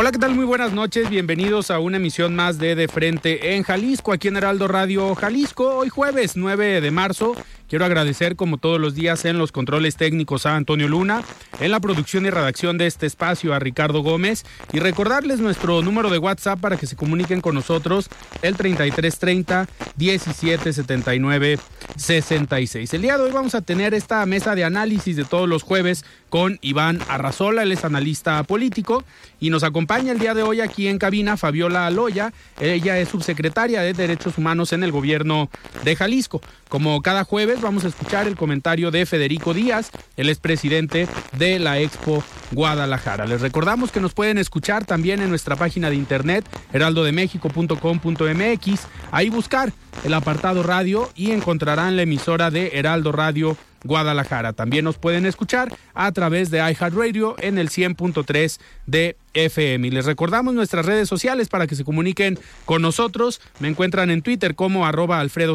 Hola, ¿qué tal? Muy buenas noches. Bienvenidos a una emisión más de De Frente en Jalisco, aquí en Heraldo Radio Jalisco. Hoy jueves 9 de marzo Quiero agradecer, como todos los días, en los controles técnicos a Antonio Luna, en la producción y redacción de este espacio a Ricardo Gómez y recordarles nuestro número de WhatsApp para que se comuniquen con nosotros, el 3330 1779 66. El día de hoy vamos a tener esta mesa de análisis de todos los jueves con Iván Arrazola, él es analista político y nos acompaña el día de hoy aquí en cabina Fabiola Aloya, ella es subsecretaria de Derechos Humanos en el gobierno de Jalisco. Como cada jueves vamos a escuchar el comentario de Federico Díaz, el expresidente de la Expo Guadalajara. Les recordamos que nos pueden escuchar también en nuestra página de internet heraldodemexico.com.mx, ahí buscar el apartado radio y encontrarán la emisora de Heraldo Radio Guadalajara. También nos pueden escuchar a través de iHeartRadio en el 100.3 de FM. Y les recordamos nuestras redes sociales para que se comuniquen con nosotros. Me encuentran en Twitter como arroba Alfredo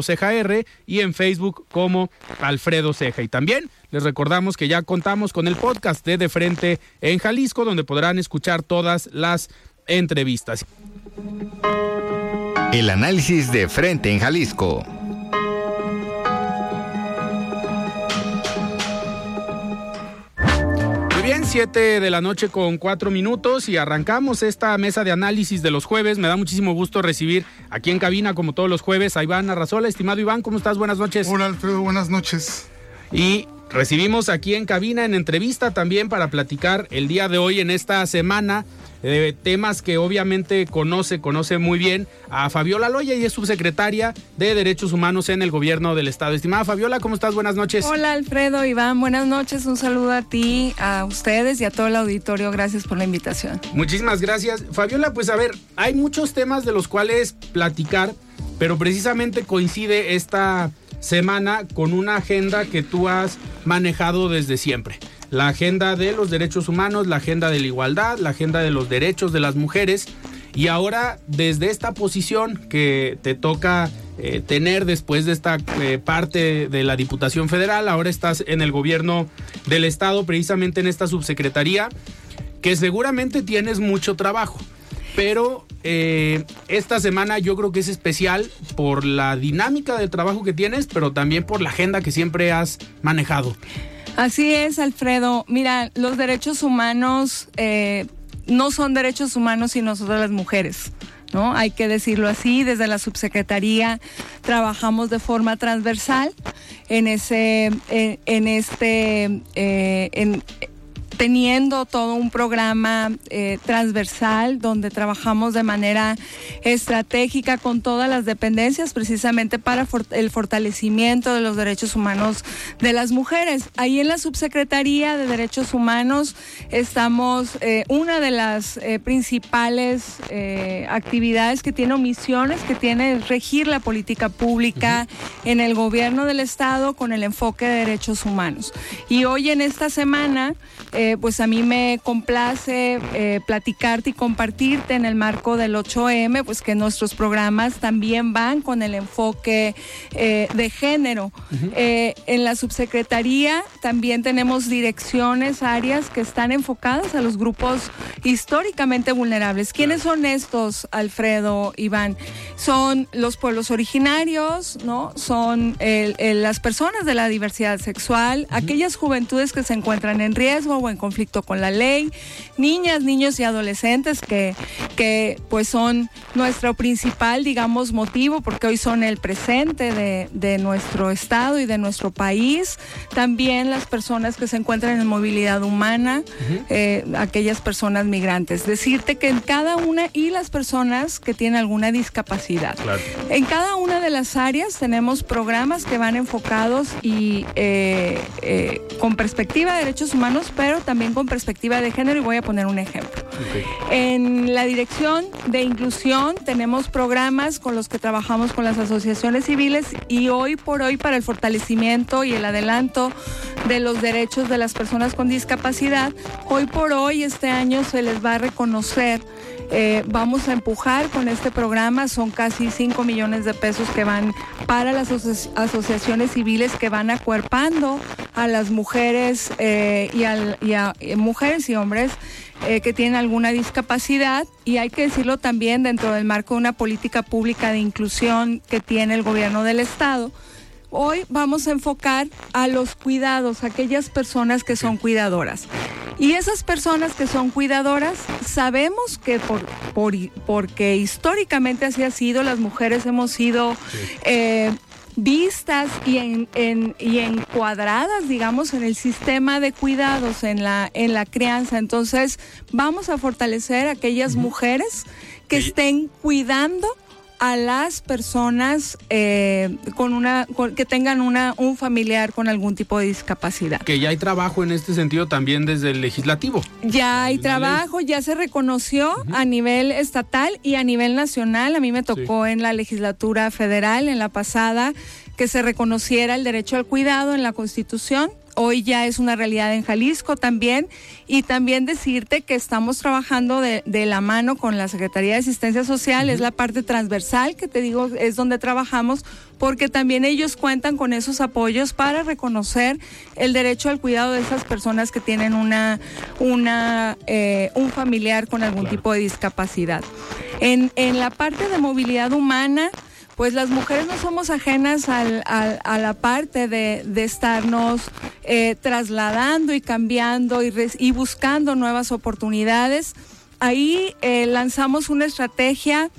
y en Facebook como Alfredo Ceja. Y también les recordamos que ya contamos con el podcast de De Frente en Jalisco, donde podrán escuchar todas las entrevistas. El análisis de Frente en Jalisco. 7 de la noche con 4 minutos y arrancamos esta mesa de análisis de los jueves. Me da muchísimo gusto recibir aquí en cabina, como todos los jueves, a Iván Arrazola. Estimado Iván, ¿cómo estás? Buenas noches. Hola Alfredo, buenas noches. Y recibimos aquí en cabina, en entrevista también, para platicar el día de hoy, en esta semana, temas que obviamente conoce, conoce muy bien a Fabiola Loya y es subsecretaria de Derechos Humanos en el gobierno del Estado. Estimada Fabiola, ¿cómo estás? Buenas noches. Hola Alfredo, Iván, buenas noches. Un saludo a ti, a ustedes y a todo el auditorio. Gracias por la invitación. Muchísimas gracias. Fabiola, pues a ver, hay muchos temas de los cuales platicar, pero precisamente coincide esta semana con una agenda que tú has manejado desde siempre la agenda de los derechos humanos, la agenda de la igualdad, la agenda de los derechos de las mujeres. Y ahora, desde esta posición que te toca eh, tener después de esta eh, parte de la Diputación Federal, ahora estás en el gobierno del Estado, precisamente en esta subsecretaría, que seguramente tienes mucho trabajo. Pero eh, esta semana yo creo que es especial por la dinámica del trabajo que tienes, pero también por la agenda que siempre has manejado. Así es, Alfredo. Mira, los derechos humanos eh, no son derechos humanos sino nosotros las mujeres. ¿No? Hay que decirlo así, desde la subsecretaría trabajamos de forma transversal en ese, en, este, eh, en, teniendo todo un programa eh, transversal donde trabajamos de manera estratégica con todas las dependencias precisamente para el fortalecimiento de los derechos humanos de las mujeres. Ahí en la Subsecretaría de Derechos Humanos estamos, eh, una de las eh, principales actividades que tiene misiones que tiene regir la política pública en el gobierno del Estado con el enfoque de derechos humanos. Y hoy en esta semana eh, pues a mí me complace eh, platicarte y compartirte en el marco del 8M, pues que nuestros programas también van con el enfoque eh, de género. en la subsecretaría también tenemos direcciones, áreas que están enfocadas a los grupos históricamente vulnerables. ¿Quiénes son estos, Alfredo, Iván? Son los pueblos originarios, ¿no? Son las personas de la diversidad sexual, aquellas juventudes que se encuentran en riesgo o en conflicto con la ley, niñas, niños y adolescentes que, que pues son nuestro principal, digamos, motivo porque hoy son el presente de, de nuestro estado y de nuestro país. También las personas que se encuentran en movilidad humana, eh, aquellas personas migrantes. Decirte que en cada una y las personas que tienen alguna discapacidad. En cada una de las áreas tenemos programas que van enfocados y eh, eh, con perspectiva de derechos humanos, pero también con perspectiva de género y voy a poner un ejemplo. En la dirección de inclusión tenemos programas con los que trabajamos con las asociaciones civiles y hoy por hoy para el fortalecimiento y el adelanto de los derechos de las personas con discapacidad, hoy por hoy este año se les va a reconocer eh, vamos a empujar con este programa, son casi 5 millones de pesos que van para las asociaciones civiles que van acuerpando a las mujeres eh, y, a eh, mujeres y hombres que tienen alguna discapacidad y hay que decirlo también dentro del marco de una política pública de inclusión que tiene el gobierno del estado hoy vamos a enfocar a los cuidados, aquellas personas que son cuidadoras. Y esas personas que son cuidadoras, sabemos que por, porque históricamente así ha sido, las mujeres hemos sido eh, vistas y, en, y encuadradas, digamos, en el sistema de cuidados, en la, en la crianza. Entonces, vamos a fortalecer a aquellas mujeres que estén cuidando a las personas eh, con una que tengan una un familiar con algún tipo de discapacidad. Que ya hay trabajo en este sentido también desde el legislativo. Ya hay trabajo, ya se reconoció a nivel estatal y a nivel nacional. A mí me tocó en la legislatura federal, en la pasada, que se reconociera el derecho al cuidado en la Constitución hoy ya es una realidad en Jalisco también. Y también decirte que estamos trabajando de, la mano con la Secretaría de Asistencia Social, es la parte transversal que te digo, es donde trabajamos, porque también ellos cuentan con esos apoyos para reconocer el derecho al cuidado de esas personas que tienen una, una, eh, un familiar con algún tipo de discapacidad. En, en la parte de movilidad humana, pues las mujeres no somos ajenas al, a la parte de, de estarnos eh, trasladando y cambiando y, y, buscando nuevas oportunidades. Ahí eh, lanzamos una estrategia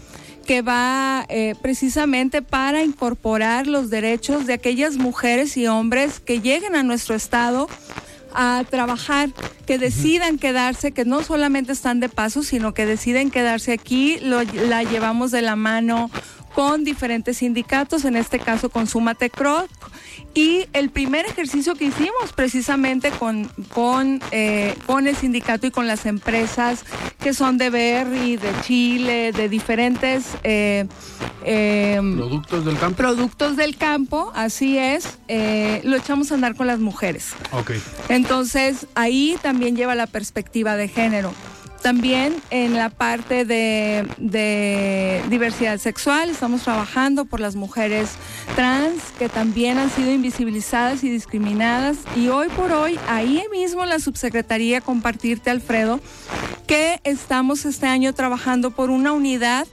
que va eh, precisamente para incorporar los derechos de aquellas mujeres y hombres que lleguen a nuestro estado a trabajar, que decidan quedarse, que no solamente están de paso, sino que deciden quedarse aquí, lo, la llevamos de la mano con diferentes sindicatos, en este caso con Sumate Croc. Y el primer ejercicio que hicimos precisamente con, con, eh, con el sindicato y con las empresas que son de Berry, de Chile, de diferentes eh, em, productos del campo. Productos del campo, así es, eh, lo echamos a andar con las mujeres. Okay. Entonces ahí también lleva la perspectiva de género. También en la parte de, diversidad sexual estamos trabajando por las mujeres trans que también han sido invisibilizadas y discriminadas. Y hoy por hoy, ahí mismo en la subsecretaría, compartirte, Alfredo, que estamos este año trabajando por una unidad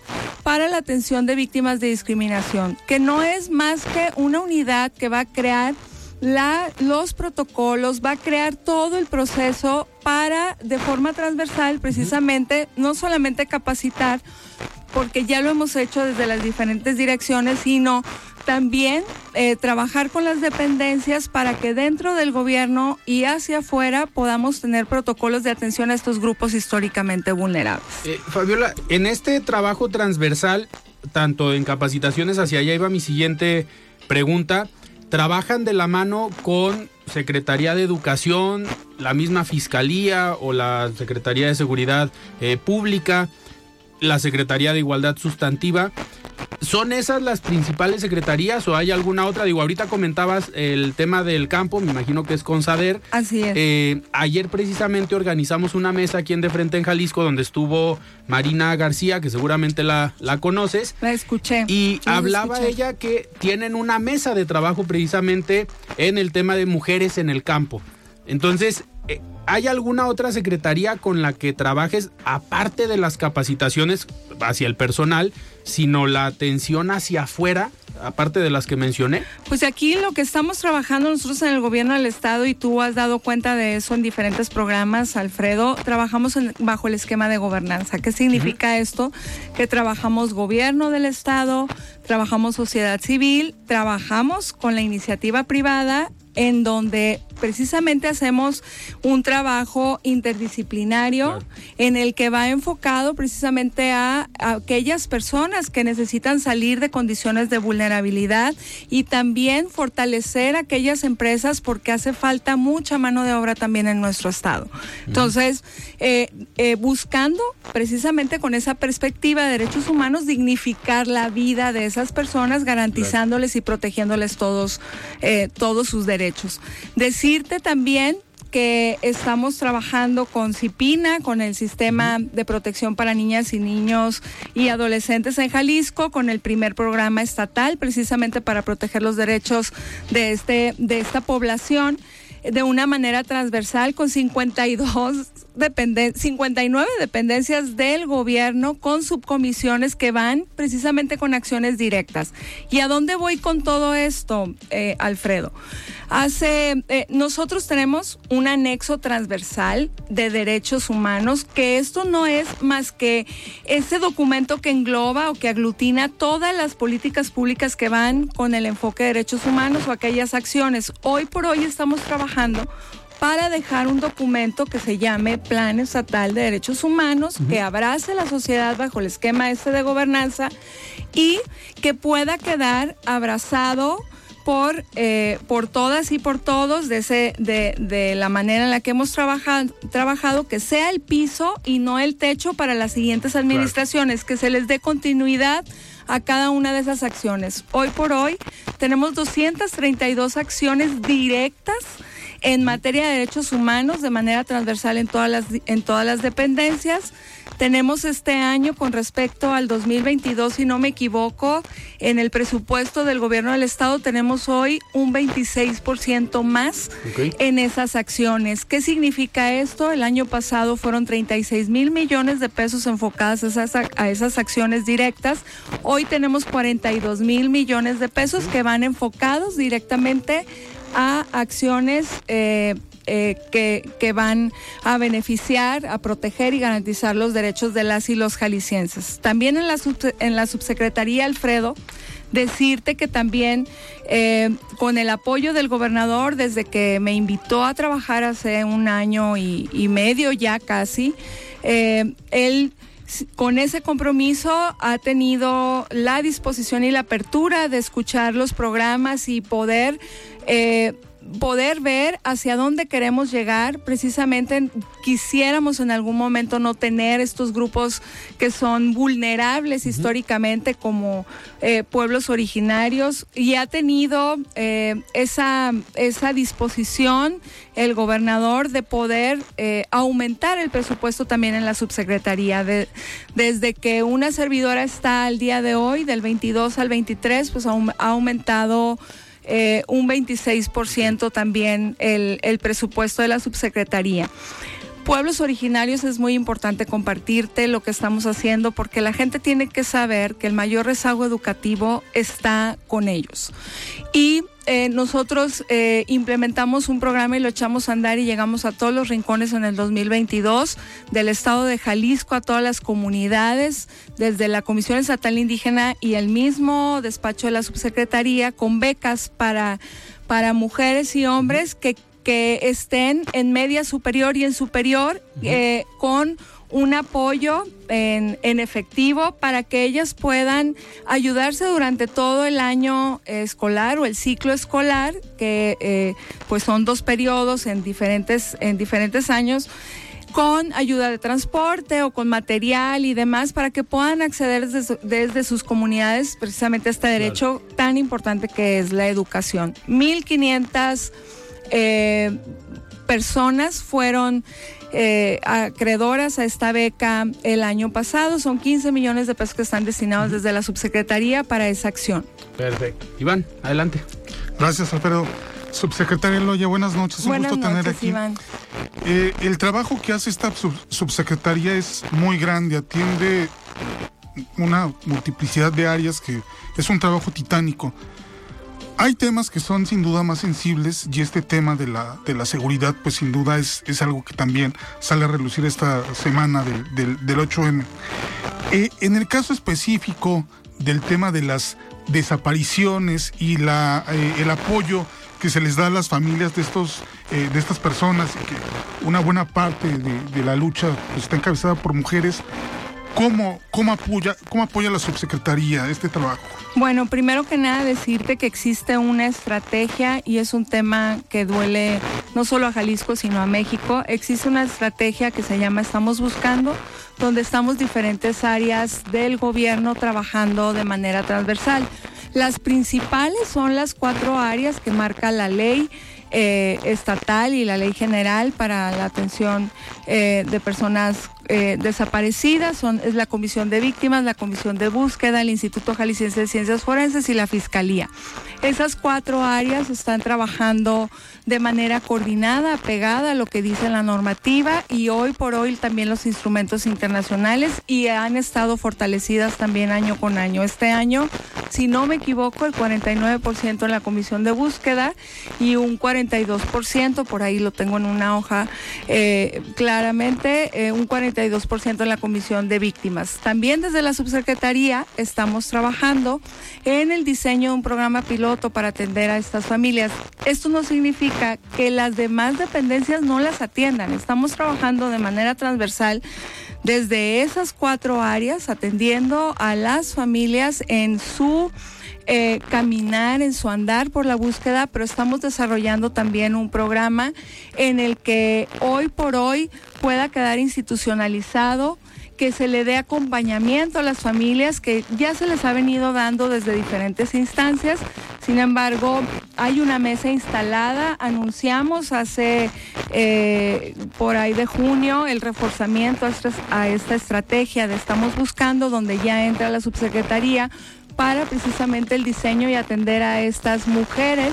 para la atención de víctimas de discriminación, que no es más que una unidad que va a crear la, los protocolos, va a crear todo el proceso para, de forma transversal, precisamente, no solamente capacitar, porque ya lo hemos hecho desde las diferentes direcciones, sino también eh, trabajar con las dependencias para que dentro del gobierno y hacia afuera podamos tener protocolos de atención a estos grupos históricamente vulnerables. Eh, Fabiola, en este trabajo transversal, tanto en capacitaciones hacia allá iba mi siguiente pregunta, trabajan de la mano con Secretaría de Educación, la misma Fiscalía o la Secretaría de Seguridad eh, Pública, la Secretaría de Igualdad Sustantiva. ¿Son esas las principales secretarías o hay alguna otra? Digo, ahorita comentabas el tema del campo, me imagino que es con Sader. Así es. Eh, ayer precisamente organizamos una mesa aquí en De Frente en Jalisco donde estuvo Marina García, que seguramente la, la conoces. La escuché. Y la hablaba escuché. ella que tienen una mesa de trabajo precisamente en el tema de mujeres en el campo. Entonces, eh, ¿hay alguna otra secretaría con la que trabajes, aparte de las capacitaciones hacia el personal, sino la atención hacia afuera, aparte de las que mencioné? Pues aquí lo que estamos trabajando nosotros en el gobierno del estado y tú has dado cuenta de eso en diferentes programas, Alfredo, trabajamos en- bajo el esquema de gobernanza. ¿Qué significa esto? Que trabajamos gobierno del estado, trabajamos sociedad civil, trabajamos con la iniciativa privada en donde precisamente hacemos un trabajo interdisciplinario en el que va enfocado precisamente a, a aquellas personas que necesitan salir de condiciones de vulnerabilidad y también fortalecer aquellas empresas porque hace falta mucha mano de obra también en nuestro estado. Entonces, eh, eh, buscando precisamente con esa perspectiva de derechos humanos dignificar la vida de esas personas, garantizándoles y protegiéndoles todos, eh, todos sus derechos. Decirte también que estamos trabajando con CIPINA, con el Sistema de Protección para Niñas y Niños y Adolescentes en Jalisco, con el primer programa estatal, precisamente para proteger los derechos de, este, de esta población de una manera transversal con 52 dependen 59 dependencias del gobierno con subcomisiones que van precisamente con acciones directas. ¿Y a dónde voy con todo esto, eh, Alfredo? Hace, eh, nosotros tenemos un anexo transversal de derechos humanos, que esto no es más que ese documento que engloba o que aglutina todas las políticas públicas que van con el enfoque de derechos humanos o aquellas acciones. Hoy por hoy estamos trabajando para dejar un documento que se llame Plan Estatal de Derechos Humanos, que abrace la sociedad bajo el esquema este de gobernanza y que pueda quedar abrazado por, eh, por todas y por todos de, ese, de, de la manera en la que hemos trabajado, trabajado, que sea el piso y no el techo para las siguientes administraciones, que se les dé continuidad a cada una de esas acciones. Hoy por hoy tenemos 232 acciones directas en materia de derechos humanos de manera transversal en todas las en todas las dependencias. Tenemos este año con respecto al 2022, si no me equivoco, en el presupuesto del gobierno del estado tenemos hoy un 26% más en esas acciones. ¿Qué significa esto? El año pasado fueron 36 mil millones de pesos enfocadas a esas, a esas acciones directas. Hoy tenemos 42 mil millones de pesos que van enfocados directamente a acciones eh, eh, que, que van a beneficiar, a proteger y garantizar los derechos de las y los jaliscienses. También en la, en la subsecretaría, Alfredo, decirte que también eh, con el apoyo del gobernador, desde que me invitó a trabajar hace un año y, medio ya casi, eh, él con ese compromiso ha tenido la disposición y la apertura de escuchar los programas y poder poder ver hacia dónde queremos llegar. Precisamente quisiéramos en algún momento no tener estos grupos que son vulnerables históricamente como eh, pueblos originarios y ha tenido eh, esa, esa disposición el gobernador de poder eh, aumentar el presupuesto también en la subsecretaría. De- desde que una servidora está al día de hoy, del 22 al 23, pues ha aumentado eh, un 26% también el, el presupuesto de la subsecretaría. Pueblos originarios es muy importante compartirte lo que estamos haciendo porque la gente tiene que saber que el mayor rezago educativo está con ellos. Y eh, nosotros eh, implementamos un programa y lo echamos a andar y llegamos a todos los rincones en el 2022 del estado de Jalisco, a todas las comunidades, desde la Comisión Estatal Indígena y el mismo despacho de la subsecretaría con becas para, para mujeres y hombres que que estén en media superior y en superior eh, con un apoyo en, en efectivo para que ellas puedan ayudarse durante todo el año escolar o el ciclo escolar, que eh, pues son dos periodos en diferentes, en diferentes años con ayuda de transporte o con material y demás para que puedan acceder desde, sus comunidades precisamente a este derecho tan importante que es la educación. 1.500 eh, personas fueron eh, acreedoras a esta beca el año pasado. Son 15 millones de pesos que están destinados desde la subsecretaría para esa acción. Perfecto. Iván, adelante. Gracias, Alfredo. Subsecretaria Loya, buenas noches. Un gusto tener aquí. Iván. Eh, el trabajo que hace esta subsecretaría es muy grande, atiende una multiplicidad de áreas que es un trabajo titánico. Hay temas que son sin duda más sensibles y este tema de la, de la seguridad pues sin duda es, es algo que también sale a relucir esta semana del, del, 8M. Eh, en el caso específico del tema de las desapariciones y la, eh, el apoyo que se les da a las familias de, estos, eh, de estas personas que una buena parte de, la lucha pues, está encabezada por mujeres, ¿Cómo, cómo, apoya, ¿Cómo apoya la subsecretaría este trabajo? Bueno, primero que nada decirte que existe una estrategia y es un tema que duele no solo a Jalisco, sino a México. Existe una estrategia que se llama Estamos Buscando, donde estamos diferentes áreas del gobierno trabajando de manera transversal. Las principales son las cuatro áreas que marca la ley eh, estatal y la ley general para la atención eh, de personas eh, desaparecidas son, es la Comisión de Víctimas, la Comisión de Búsqueda, el Instituto Jalisciense de Ciencias Forenses y la Fiscalía. Esas cuatro áreas están trabajando de manera coordinada, pegada a lo que dice la normativa y hoy por hoy también los instrumentos internacionales y han estado fortalecidas también año con año. Este año, si no me equivoco, el 49% en la Comisión de Búsqueda y un 42%, por ahí lo tengo en una hoja eh, claramente, eh, un 42% en la Comisión de Víctimas. También desde la Subsecretaría estamos trabajando en el diseño de un programa piloto para atender a estas familias. Esto no significa que las demás dependencias no las atiendan. Estamos trabajando de manera transversal desde esas cuatro áreas, atendiendo a las familias en su eh, caminar, en su andar por la búsqueda, pero estamos desarrollando también un programa en el que hoy por hoy pueda quedar institucionalizado que se le dé acompañamiento a las familias que ya se les ha venido dando desde diferentes instancias. Sin embargo, hay una mesa instalada. Anunciamos hace eh, por ahí de junio el reforzamiento a esta estrategia de Estamos Buscando, donde ya entra la subsecretaría para precisamente el diseño y atender a estas mujeres,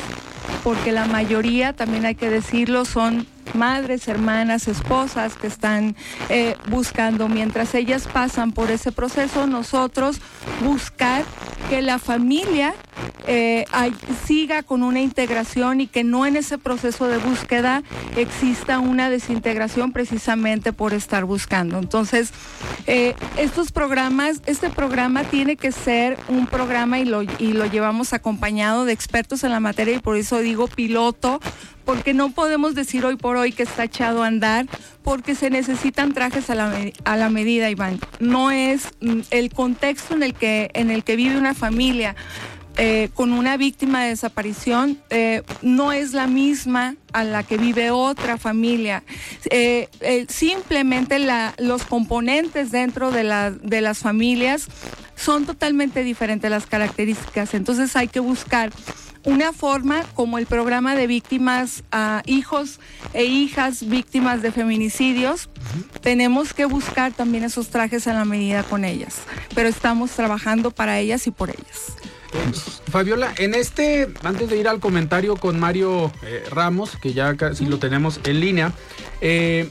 porque la mayoría, también hay que decirlo, son madres, hermanas, esposas que están eh, buscando. Mientras ellas pasan por ese proceso, nosotros buscar que la familia eh, siga con una integración y que no en ese proceso de búsqueda exista una desintegración precisamente por estar buscando. Entonces, eh, estos programas, este programa tiene que ser un programa y lo, y lo llevamos acompañado de expertos en la materia y por eso digo piloto, porque no podemos decir hoy por hoy que está echado a andar, porque se necesitan trajes a la, a la medida, Iván. No es mm, el contexto en el que, en el que vive una familia. Eh, con una víctima de desaparición eh, no es la misma a la que vive otra familia. Eh, simplemente los componentes dentro de, la, de las familias son totalmente diferentes las características. Entonces hay que buscar una forma como el programa de víctimas a hijos e hijas víctimas de feminicidios. Tenemos que buscar también esos trajes a la medida con ellas, pero estamos trabajando para ellas y por ellas. Fabiola, en este, antes de ir al comentario con Mario eh, Ramos, que ya casi lo tenemos en línea, eh,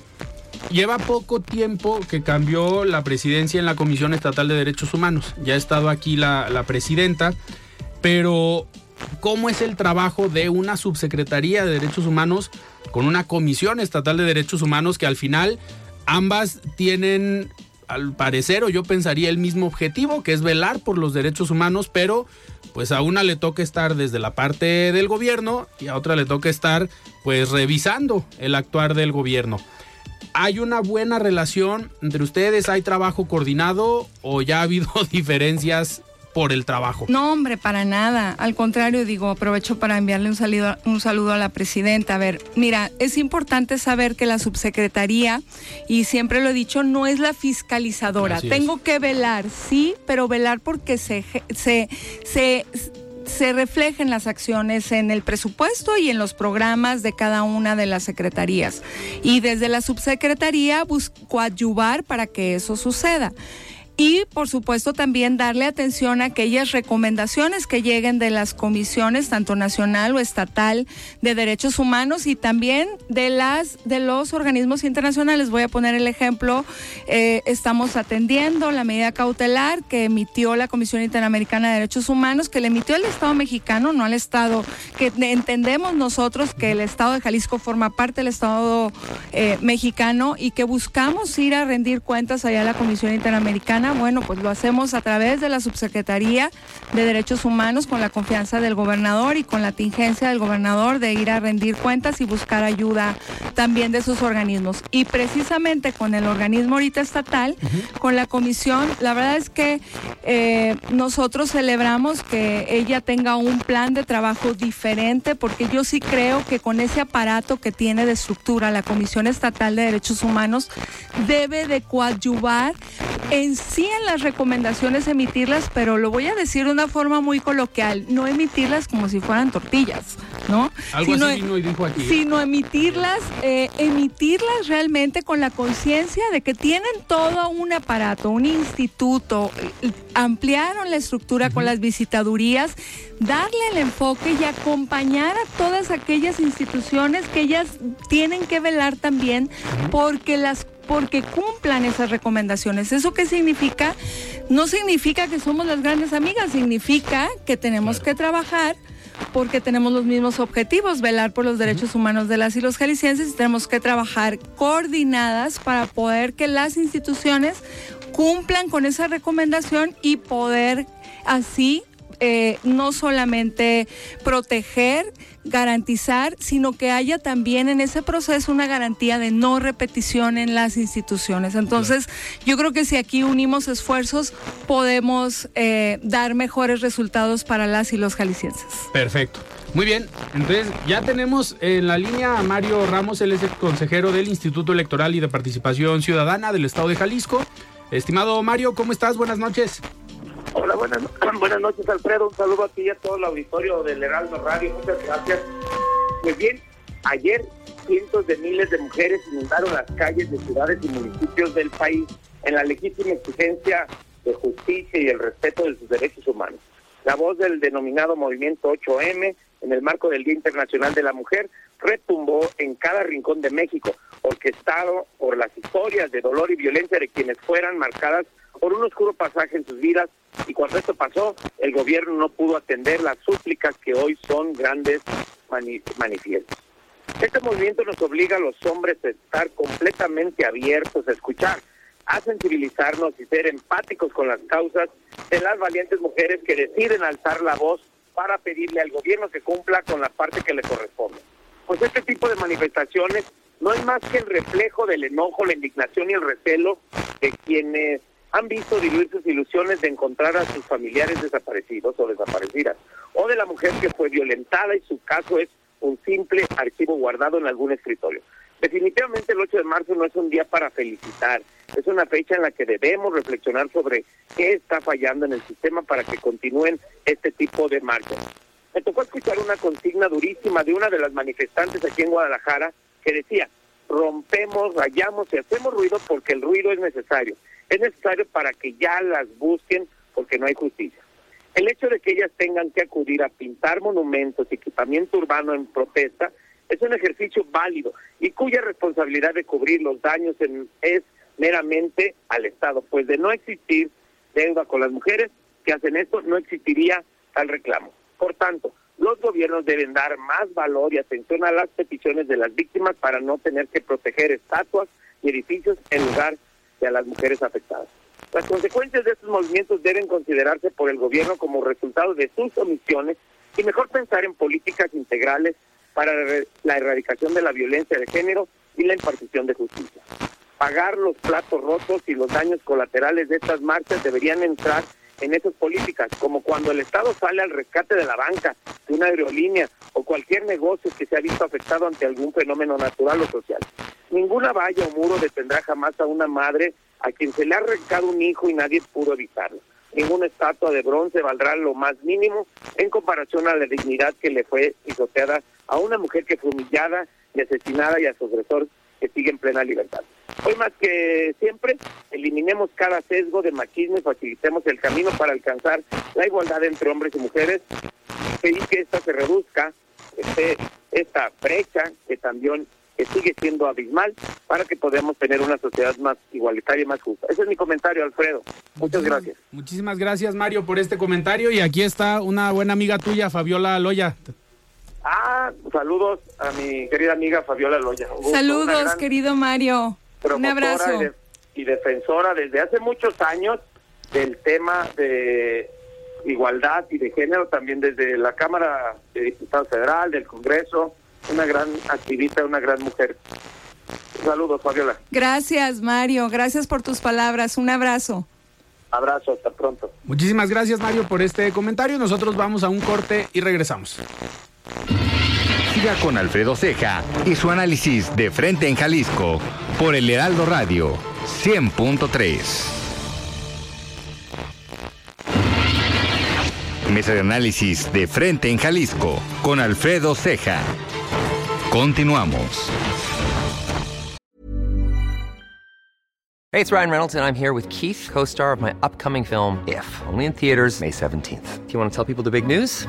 lleva poco tiempo que cambió la presidencia en la Comisión Estatal de Derechos Humanos. Ya ha estado aquí la, la presidenta, pero cómo es el trabajo de una subsecretaría de derechos humanos con una comisión estatal de derechos humanos que al final ambas tienen al parecer o yo pensaría el mismo objetivo que es velar por los derechos humanos pero pues a una le toca estar desde la parte del gobierno y a otra le toca estar pues revisando el actuar del gobierno. ¿Hay una buena relación entre ustedes? ¿Hay trabajo coordinado o ya ha habido diferencias por el trabajo. No, hombre, para nada. Al contrario, digo, aprovecho para enviarle un saludo, un saludo a la presidenta. A ver, mira, es importante saber que la subsecretaría, y siempre lo he dicho, no es la fiscalizadora. Tengo que velar, sí, pero velar porque se, se, se se reflejen las acciones en el presupuesto y en los programas de cada una de las secretarías. Y desde la subsecretaría busco ayudar para que eso suceda y por supuesto también darle atención a aquellas recomendaciones que lleguen de las comisiones tanto nacional o estatal de derechos humanos y también de las de los organismos internacionales. Voy a poner el ejemplo eh, estamos atendiendo la medida cautelar que emitió la Comisión Interamericana de Derechos Humanos que le emitió el Estado mexicano no al Estado que entendemos nosotros que el Estado de Jalisco forma parte del Estado eh, mexicano y que buscamos ir a rendir cuentas allá a la Comisión Interamericana bueno, pues lo hacemos a través de la Subsecretaría de Derechos Humanos con la confianza del gobernador y con la tingencia del gobernador de ir a rendir cuentas y buscar ayuda también de sus organismos. Y precisamente con el organismo ahorita estatal, con la comisión, la verdad es que eh, nosotros celebramos que ella tenga un plan de trabajo diferente, porque yo sí creo que con ese aparato que tiene de estructura la Comisión Estatal de Derechos Humanos debe de coadyuvar en sí en las recomendaciones emitirlas, pero lo voy a decir de una forma muy coloquial, no emitirlas como si fueran tortillas, ¿no? Algo sino, así dijo aquí. Sino emitirlas, eh, emitirlas realmente con la conciencia de que tienen todo un aparato, un instituto, ampliaron la estructura con las visitadurías, darle el enfoque y acompañar a todas aquellas instituciones que ellas tienen que velar también porque las porque cumplan esas recomendaciones. ¿Eso qué significa? No significa que somos las grandes amigas, significa que tenemos que trabajar porque tenemos los mismos objetivos, velar por los derechos humanos de las y los jaliscienses y tenemos que trabajar coordinadas para poder que las instituciones cumplan con esa recomendación y poder así eh, no solamente proteger, garantizar, sino que haya también en ese proceso una garantía de no repetición en las instituciones. Entonces, yo creo que si aquí unimos esfuerzos, podemos eh, dar mejores resultados para las y los jaliscienses. Perfecto. Muy bien, entonces ya tenemos en la línea a Mario Ramos, él es el consejero del Instituto Electoral y de Participación Ciudadana del Estado de Jalisco. Estimado Mario, ¿cómo estás? Buenas noches. Hola, buenas, buenas noches, Alfredo. Un saludo a ti y a todo el auditorio del Heraldo Radio. Muchas gracias. Pues bien, ayer cientos de miles de mujeres inundaron las calles de ciudades y municipios del país en la legítima exigencia de justicia y el respeto de sus derechos humanos. La voz del denominado Movimiento 8M, en el marco del Día Internacional de la Mujer, retumbó en cada rincón de México, orquestado por las historias de dolor y violencia de quienes fueran marcadas por un oscuro pasaje en sus vidas y cuando esto pasó, el gobierno no pudo atender las súplicas que hoy son grandes manifiestos. Este movimiento nos obliga a los hombres a estar completamente abiertos a escuchar, a sensibilizarnos y ser empáticos con las causas de las valientes mujeres que deciden alzar la voz para pedirle al gobierno que cumpla con la parte que le corresponde. Pues este tipo de manifestaciones no es más que el reflejo del enojo, la indignación y el recelo de quienes han visto diluir sus ilusiones de encontrar a sus familiares desaparecidos o desaparecidas, o de la mujer que fue violentada y su caso es un simple archivo guardado en algún escritorio. Definitivamente el 8 de marzo no es un día para felicitar, es una fecha en la que debemos reflexionar sobre qué está fallando en el sistema para que continúen este tipo de marchas. Me tocó escuchar una consigna durísima de una de las manifestantes aquí en Guadalajara que decía, rompemos, rayamos y hacemos ruido porque el ruido es necesario es necesario para que ya las busquen porque no hay justicia. El hecho de que ellas tengan que acudir a pintar monumentos y equipamiento urbano en protesta es un ejercicio válido y cuya responsabilidad de cubrir los daños es meramente al Estado, pues de no existir deuda con las mujeres que hacen esto, no existiría tal reclamo. Por tanto, los gobiernos deben dar más valor y atención a las peticiones de las víctimas para no tener que proteger estatuas y edificios en lugar de y a las mujeres afectadas. Las consecuencias de estos movimientos deben considerarse por el gobierno como resultado de sus omisiones y mejor pensar en políticas integrales para la erradicación de la violencia de género y la impartición de justicia. Pagar los platos rotos y los daños colaterales de estas marchas deberían entrar en esas políticas, como cuando el Estado sale al rescate de la banca, de una aerolínea o cualquier negocio que se ha visto afectado ante algún fenómeno natural o social. Ninguna valla o muro detendrá jamás a una madre a quien se le ha arrancado un hijo y nadie pudo evitarlo. Ninguna estatua de bronce valdrá lo más mínimo en comparación a la dignidad que le fue pisoteada a una mujer que fue humillada y asesinada y a su agresor que sigue en plena libertad. Hoy más que siempre, eliminemos cada sesgo de machismo y facilitemos el camino para alcanzar la igualdad entre hombres y mujeres, pedir que esta se reduzca, este, esta brecha que también que sigue siendo abismal para que podamos tener una sociedad más igualitaria y más justa. Ese es mi comentario, Alfredo. Muchas gracias. Muchísimas gracias, Mario, por este comentario. Y aquí está una buena amiga tuya, Fabiola Loya. Ah, saludos a mi querida amiga Fabiola Loya. Saludos, querido Mario. Un abrazo. Y, defensora desde hace muchos años del tema de igualdad y de género, también desde la Cámara de Diputados Federal, del Congreso, una gran activista, una gran mujer. Saludos, Fabiola. Gracias, Mario. Gracias por tus palabras. Un abrazo. Abrazo, hasta pronto. Muchísimas gracias, Mario, por este comentario. Nosotros vamos a un corte y regresamos. Con Alfredo Ceja y su análisis de frente en Jalisco por el Heraldo Radio 100.3. Mesa de análisis de frente en Jalisco con Alfredo Ceja. Continuamos. Hey, it's Ryan Reynolds, and I'm here with Keith, co star of my upcoming film, If, only in theaters, May 17th. Do you want to tell people the big news?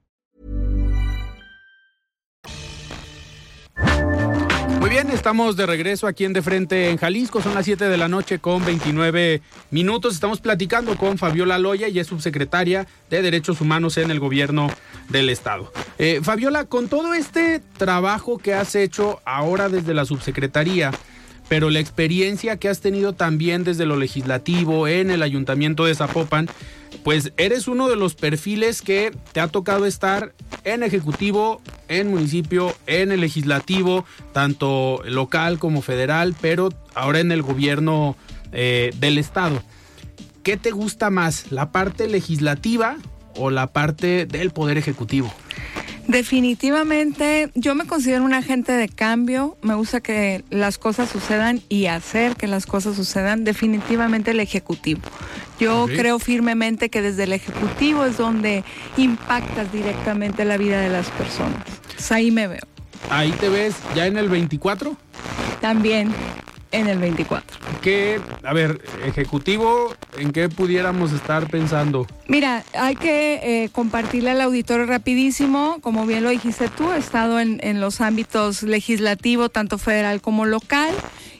Bien, estamos de regreso aquí en De Frente en Jalisco. Son las 7 de la noche con 29 minutos. Estamos platicando con Fabiola Loya y es subsecretaria de Derechos Humanos en el gobierno del Estado. Eh, Fabiola, con todo este trabajo que has hecho ahora desde la subsecretaría, pero la experiencia que has tenido también desde lo legislativo en el ayuntamiento de Zapopan, pues eres uno de los perfiles que te ha tocado estar en ejecutivo, en municipio, en el legislativo, tanto local como federal, pero ahora en el gobierno eh, del estado. ¿Qué te gusta más, la parte legislativa o la parte del poder ejecutivo? Definitivamente, yo me considero un agente de cambio. Me gusta que las cosas sucedan y hacer que las cosas sucedan. Definitivamente el ejecutivo. Yo creo firmemente que desde el ejecutivo es donde impactas directamente la vida de las personas. ahí me veo. Ahí te ves ya en el 24. También en el 24. ¿Qué, a ver, ejecutivo, en qué pudiéramos estar pensando? Mira, hay que eh, compartirle al auditorio rapidísimo, como bien lo dijiste tú, he estado en, en los ámbitos legislativo, tanto federal como local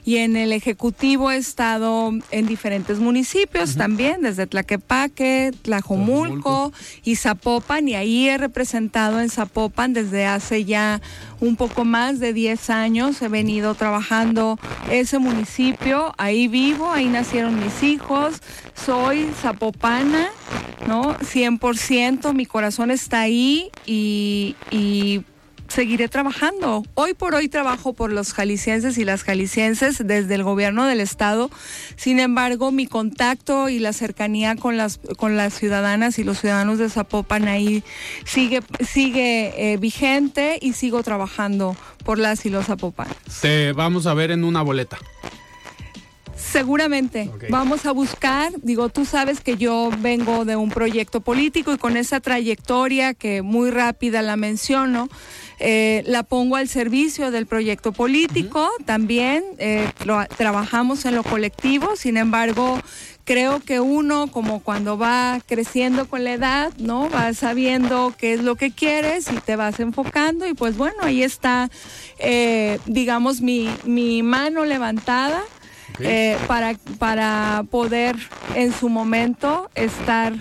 y en el Ejecutivo he estado en diferentes municipios también, desde Tlaquepaque, Tlajomulco y Zapopan, y ahí he representado en Zapopan desde hace ya un poco más de 10 años. He venido trabajando ese municipio, ahí vivo, ahí nacieron mis hijos, soy zapopana, ¿no? 100%, mi corazón está ahí y, y seguiré trabajando. Hoy por hoy trabajo por los jaliscienses y las jaliscienses desde el gobierno del estado. Sin embargo, mi contacto y la cercanía con las con las ciudadanas y los ciudadanos de Zapopan ahí sigue sigue eh, vigente y sigo trabajando por las y los zapopanos. Te vamos a ver en una boleta. Seguramente. Vamos a buscar, digo, tú sabes que yo vengo de un proyecto político y con esa trayectoria que muy rápida la menciono, eh, la pongo al servicio del proyecto político también. Eh, trabajamos en lo colectivo, sin embargo, creo que uno, como cuando va creciendo con la edad, ¿no? Va sabiendo qué es lo que quieres y te vas enfocando y pues bueno, ahí está, eh, digamos, mi, mi mano levantada eh, para, para poder en su momento estar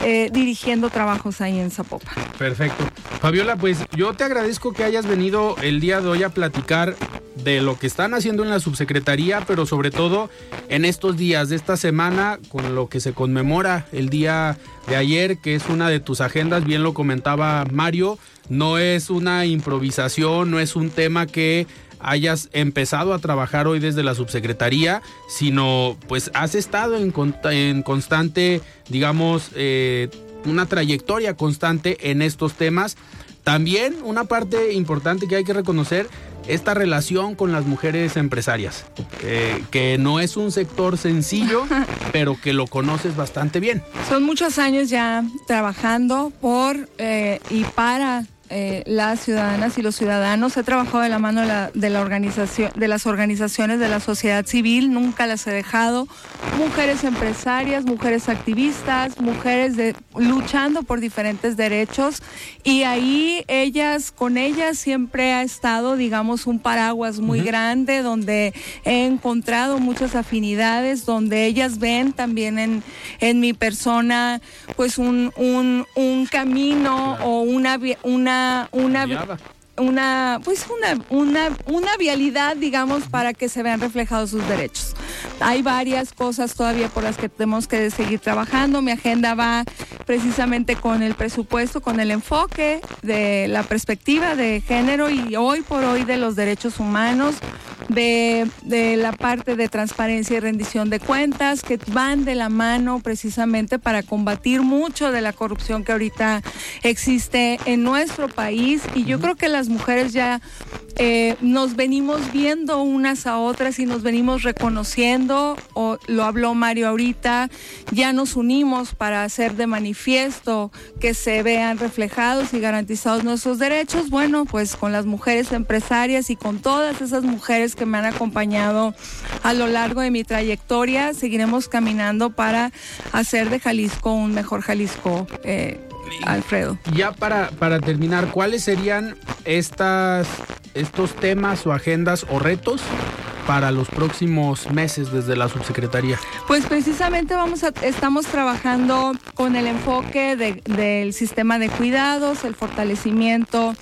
eh, dirigiendo trabajos ahí en Zapopan. Perfecto. Fabiola, pues yo te agradezco que hayas venido el día de hoy a platicar de lo que están haciendo en la subsecretaría, pero sobre todo en estos días de esta semana, con lo que se conmemora el día de ayer, que es una de tus agendas, bien lo comentaba Mario, no es una improvisación, no es un tema que hayas empezado a trabajar hoy desde la subsecretaría, sino pues has estado en, en constante, digamos, eh, una trayectoria constante en estos temas. También una parte importante que hay que reconocer, esta relación con las mujeres empresarias, eh, que no es un sector sencillo, pero que lo conoces bastante bien. Son muchos años ya trabajando por eh, y para eh, las ciudadanas y los ciudadanos. He trabajado de la mano de, la, organización, de las organizaciones de la sociedad civil, nunca las he dejado. Mujeres empresarias, mujeres activistas, mujeres de, luchando por diferentes derechos. Y ahí ellas, con ellas siempre ha estado, digamos, un paraguas muy grande donde he encontrado muchas afinidades, donde ellas ven también en, en mi persona, pues un, un, un camino o una, una una, una, pues una, una, una vialidad, digamos, para que se vean reflejados sus derechos. Hay varias cosas todavía por las que tenemos que seguir trabajando. Mi agenda va precisamente con el presupuesto, con el enfoque de la perspectiva de género y hoy por hoy de los derechos humanos, de, de la parte de transparencia y rendición de cuentas, que van de la mano precisamente para combatir mucho de la corrupción que ahorita existe en nuestro país. Y yo creo que las mujeres ya eh, nos venimos viendo unas a otras y nos venimos reconociendo, o lo habló Mario ahorita, ya nos unimos para hacer de manifiesto que se vean reflejados y garantizados nuestros derechos. Bueno, pues con las mujeres empresarias y con todas esas mujeres que me han acompañado a lo largo de mi trayectoria, seguiremos caminando para hacer de Jalisco un mejor Jalisco. Eh, Alfredo. Ya para, para terminar, ¿cuáles serían estas, estos temas o agendas o retos para los próximos meses desde la subsecretaría? Pues precisamente vamos a, estamos trabajando con el enfoque del sistema de cuidados, el fortalecimiento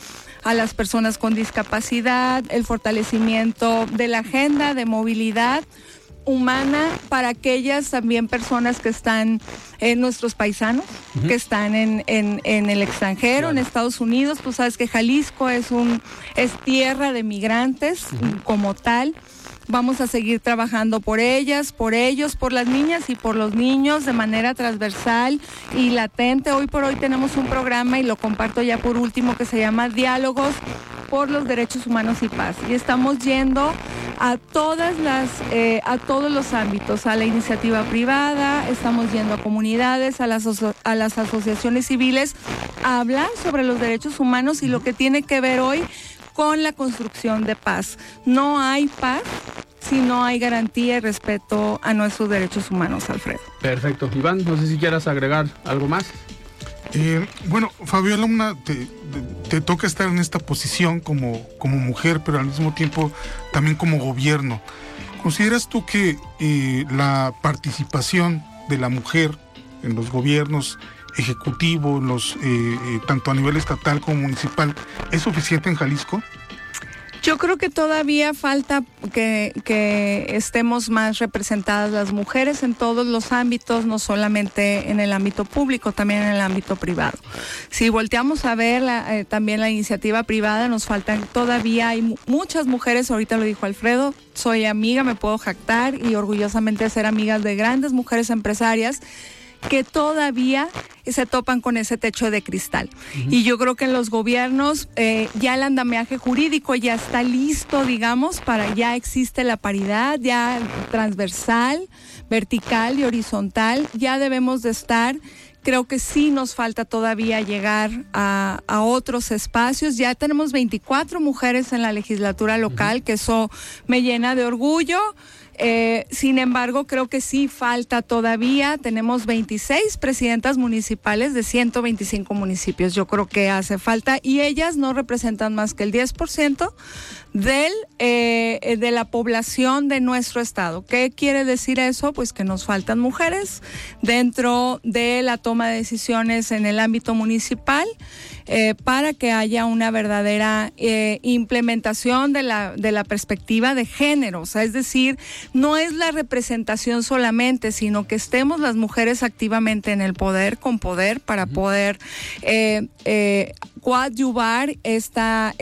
a las personas con discapacidad, el fortalecimiento de la agenda de movilidad humana para aquellas también personas que están en nuestros paisanos, que están en, en, el extranjero, en Estados Unidos. Tú sabes que Jalisco es, un, es tierra de migrantes como tal. Vamos a seguir trabajando por ellas, por ellos, por las niñas y por los niños de manera transversal y latente. Hoy por hoy tenemos un programa y lo comparto ya por último que se llama Diálogos por los Derechos Humanos y Paz. Y estamos yendo a todas las, eh, a todos los ámbitos, a la iniciativa privada, estamos yendo a comunidades, a las, a las asociaciones civiles, a hablar sobre los derechos humanos y lo que tiene que ver hoy con la construcción de paz. No hay paz si no hay garantía y respeto a nuestros derechos humanos, Alfredo. Perfecto. Iván, no sé si quieras agregar algo más. Eh, bueno, Fabiola, una, te, toca estar en esta posición como, como mujer, pero al mismo tiempo también como gobierno. ¿Consideras tú que eh, la participación de la mujer en los gobiernos ejecutivos, los, eh, tanto a nivel estatal como municipal, es suficiente en Jalisco? Yo creo que todavía falta que, estemos más representadas las mujeres en todos los ámbitos, no solamente en el ámbito público, también en el ámbito privado. Si volteamos a ver eh, también la iniciativa privada, nos faltan todavía, hay muchas mujeres, ahorita lo dijo Alfredo, soy amiga, me puedo jactar y orgullosamente ser amigas de grandes mujeres empresarias que todavía se topan con ese techo de cristal. Y yo creo que en los gobiernos eh, ya el andamiaje jurídico ya está listo, digamos, para ya existe la paridad, ya transversal, vertical y horizontal, ya debemos de estar creo que sí nos falta todavía llegar a, otros espacios. Ya tenemos 24 mujeres en la legislatura local, que eso me llena de orgullo. Eh, sin embargo, creo que sí falta todavía. Tenemos 26 presidentas municipales de 125 municipios. Yo creo que hace falta y ellas no representan más que el 10% del, eh, de la población de nuestro estado. ¿Qué quiere decir eso? Pues que nos faltan mujeres dentro de la toma de decisiones en el ámbito municipal eh, para que haya una verdadera implementación de la, de la perspectiva de género. O sea, es decir, no es la representación solamente, sino que estemos las mujeres activamente en el poder, con poder, para poder coadyuvar esta,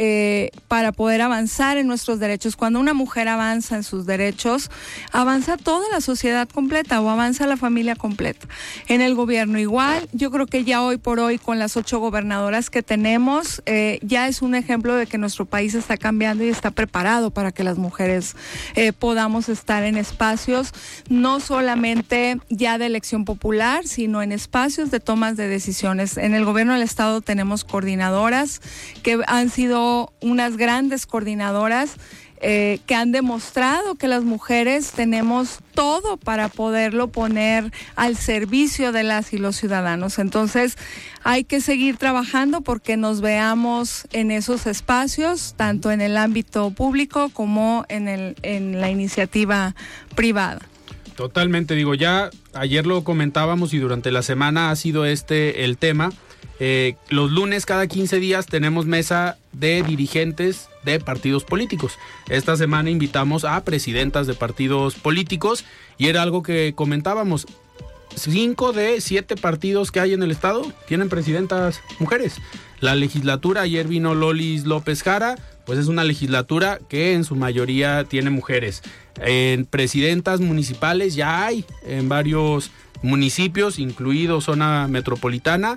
para poder avanzar en nuestros derechos. Cuando una mujer avanza en sus derechos, avanza toda la sociedad completa o avanza la familia completa. En el gobierno igual, yo creo que ya hoy por hoy con las ocho gobernadoras que tenemos, eh, ya es un ejemplo de que nuestro país está cambiando y está preparado para que las mujeres eh, podamos estar en espacios no solamente ya de elección popular, sino en espacios de tomas de decisiones. En el gobierno del estado tenemos coordinadoras que han sido unas grandes coordinadoras eh, que han demostrado que las mujeres tenemos todo para poderlo poner al servicio de las y los ciudadanos. Entonces, hay que seguir trabajando porque nos veamos en esos espacios, tanto en el ámbito público como en, el, en la iniciativa privada. Totalmente, digo, ya ayer lo comentábamos y durante la semana ha sido este el tema. Eh, los lunes cada 15 días tenemos mesa de dirigentes de partidos políticos. Esta semana invitamos a presidentas de partidos políticos y era algo que comentábamos. Cinco de siete partidos que hay en el estado tienen presidentas mujeres. La legislatura, ayer vino Lolis López Jara, pues es una legislatura que en su mayoría tiene mujeres. En presidentas municipales ya hay en varios municipios, incluido zona metropolitana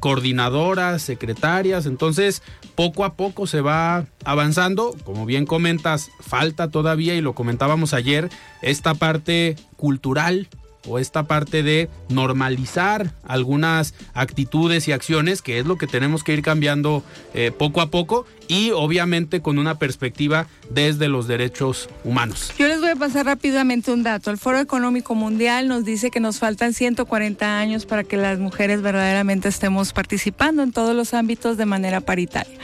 coordinadoras, secretarias, entonces poco a poco se va avanzando, como bien comentas, falta todavía y lo comentábamos ayer, esta parte cultural o esta parte de normalizar algunas actitudes y acciones, que es lo que tenemos que ir cambiando eh, poco a poco y obviamente con una perspectiva desde los derechos humanos. Yo les voy a pasar rápidamente un dato. El Foro Económico Mundial nos dice que nos faltan 140 años para que las mujeres verdaderamente estemos participando en todos los ámbitos de manera paritaria.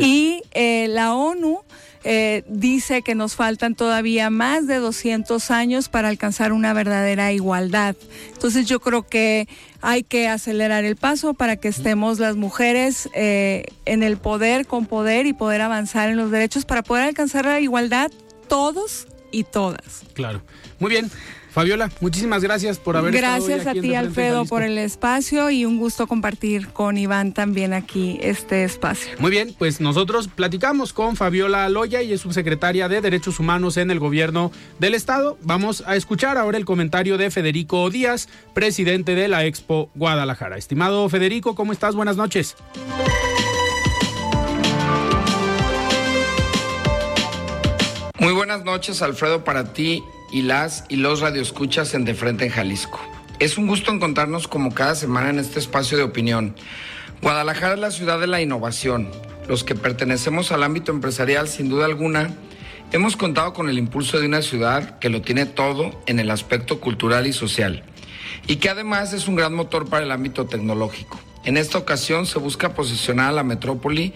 Y eh, la ONU eh, dice que nos faltan todavía más de 200 años para alcanzar una verdadera igualdad. Entonces yo creo que hay que acelerar el paso para que estemos las mujeres eh, en el poder, con poder y poder avanzar en los derechos para poder alcanzar la igualdad todos y todas. Claro. Muy bien. Fabiola, muchísimas gracias por haber Gracias estado a ti, Alfredo, por el espacio y un gusto compartir con Iván también aquí este espacio. Muy bien, pues nosotros platicamos con Fabiola Loya y es subsecretaria de Derechos Humanos en el gobierno del Estado. Vamos a escuchar ahora el comentario de Federico Díaz, presidente de la Expo Guadalajara. Estimado Federico, ¿cómo estás? Buenas noches. Muy buenas noches, Alfredo, para ti y las y los radioescuchas en De Frente en Jalisco. Es un gusto encontrarnos como cada semana en este espacio de opinión. Guadalajara es la ciudad de la innovación. Los que pertenecemos al ámbito empresarial, sin duda alguna, hemos contado con el impulso de una ciudad que lo tiene todo en el aspecto cultural y social, y que además es un gran motor para el ámbito tecnológico. En esta ocasión se busca posicionar a la metrópoli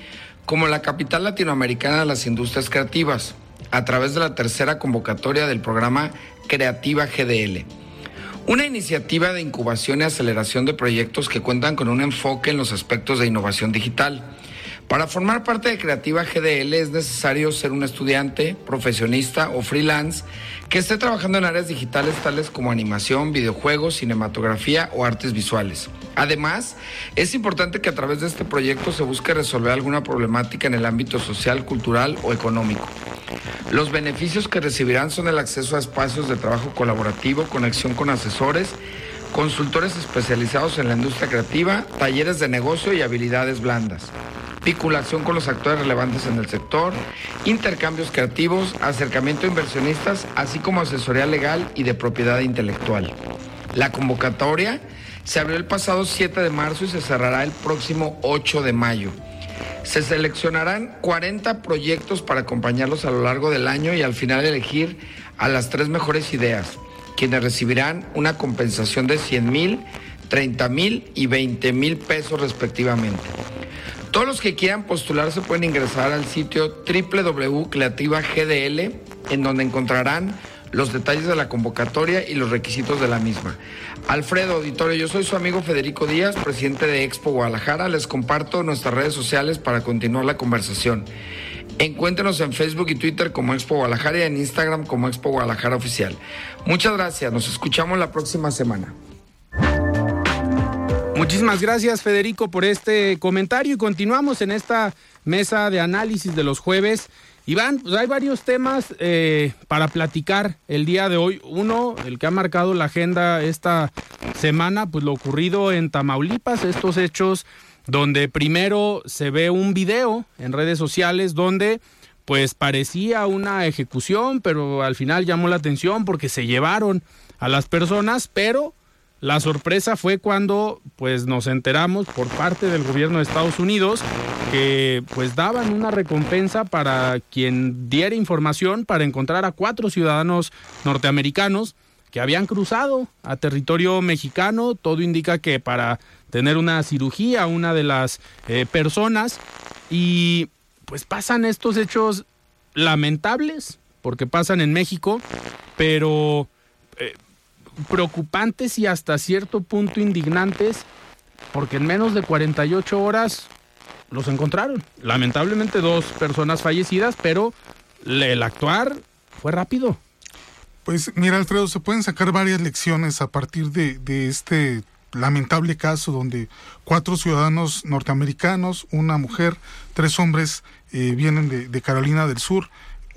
como la capital latinoamericana de las industrias creativas a través de la tercera convocatoria del programa Creativa GDL. Una iniciativa de incubación y aceleración de proyectos que cuentan con un enfoque en los aspectos de innovación digital. Para formar parte de Creativa GDL es necesario ser un estudiante, profesionista o freelance que esté trabajando en áreas digitales tales como animación, videojuegos, cinematografía o artes visuales. Además, es importante que a través de este proyecto se busque resolver alguna problemática en el ámbito social, cultural o económico. Los beneficios que recibirán son el acceso a espacios de trabajo colaborativo, conexión con asesores, consultores especializados en la industria creativa, talleres de negocio y habilidades blandas, vinculación con los actores relevantes en el sector, intercambios creativos, acercamiento a inversionistas, así como asesoría legal y de propiedad intelectual. La convocatoria se abrió el pasado 7 de marzo y se cerrará el próximo 8 de mayo. Se seleccionarán 40 proyectos para acompañarlos a lo largo del año y al final elegir a las tres mejores ideas, quienes recibirán una compensación de 100 mil, 30 mil y 20 mil pesos respectivamente. Todos los que quieran postularse pueden ingresar al sitio www.creativagdl, en donde encontrarán los detalles de la convocatoria y los requisitos de la misma. Alfredo Auditorio, yo soy su amigo Federico Díaz, presidente de Expo Guadalajara. Les comparto nuestras redes sociales para continuar la conversación. Encuéntrenos en Facebook y Twitter como Expo Guadalajara y en Instagram como Expo Guadalajara Oficial. Muchas gracias, nos escuchamos la próxima semana. Muchísimas gracias Federico por este comentario y continuamos en esta mesa de análisis de los jueves. Iván, pues hay varios temas eh, para platicar el día de hoy. Uno, el que ha marcado la agenda esta semana, pues lo ocurrido en Tamaulipas, estos hechos donde primero se ve un video en redes sociales donde pues parecía una ejecución, pero al final llamó la atención porque se llevaron a las personas, pero la sorpresa fue cuando pues nos enteramos por parte del gobierno de Estados Unidos que pues daban una recompensa para quien diera información para encontrar a cuatro ciudadanos norteamericanos que habían cruzado a territorio mexicano. Todo indica que para tener una cirugía una de las eh, personas y pues pasan estos hechos lamentables porque pasan en México, pero eh, preocupantes y hasta cierto punto indignantes porque en menos de 48 horas los encontraron. Lamentablemente dos personas fallecidas, pero el actuar fue rápido. Pues mira, Alfredo, se pueden sacar varias lecciones a partir de, de este lamentable caso donde cuatro ciudadanos norteamericanos, una mujer, tres hombres eh, vienen de, de Carolina del Sur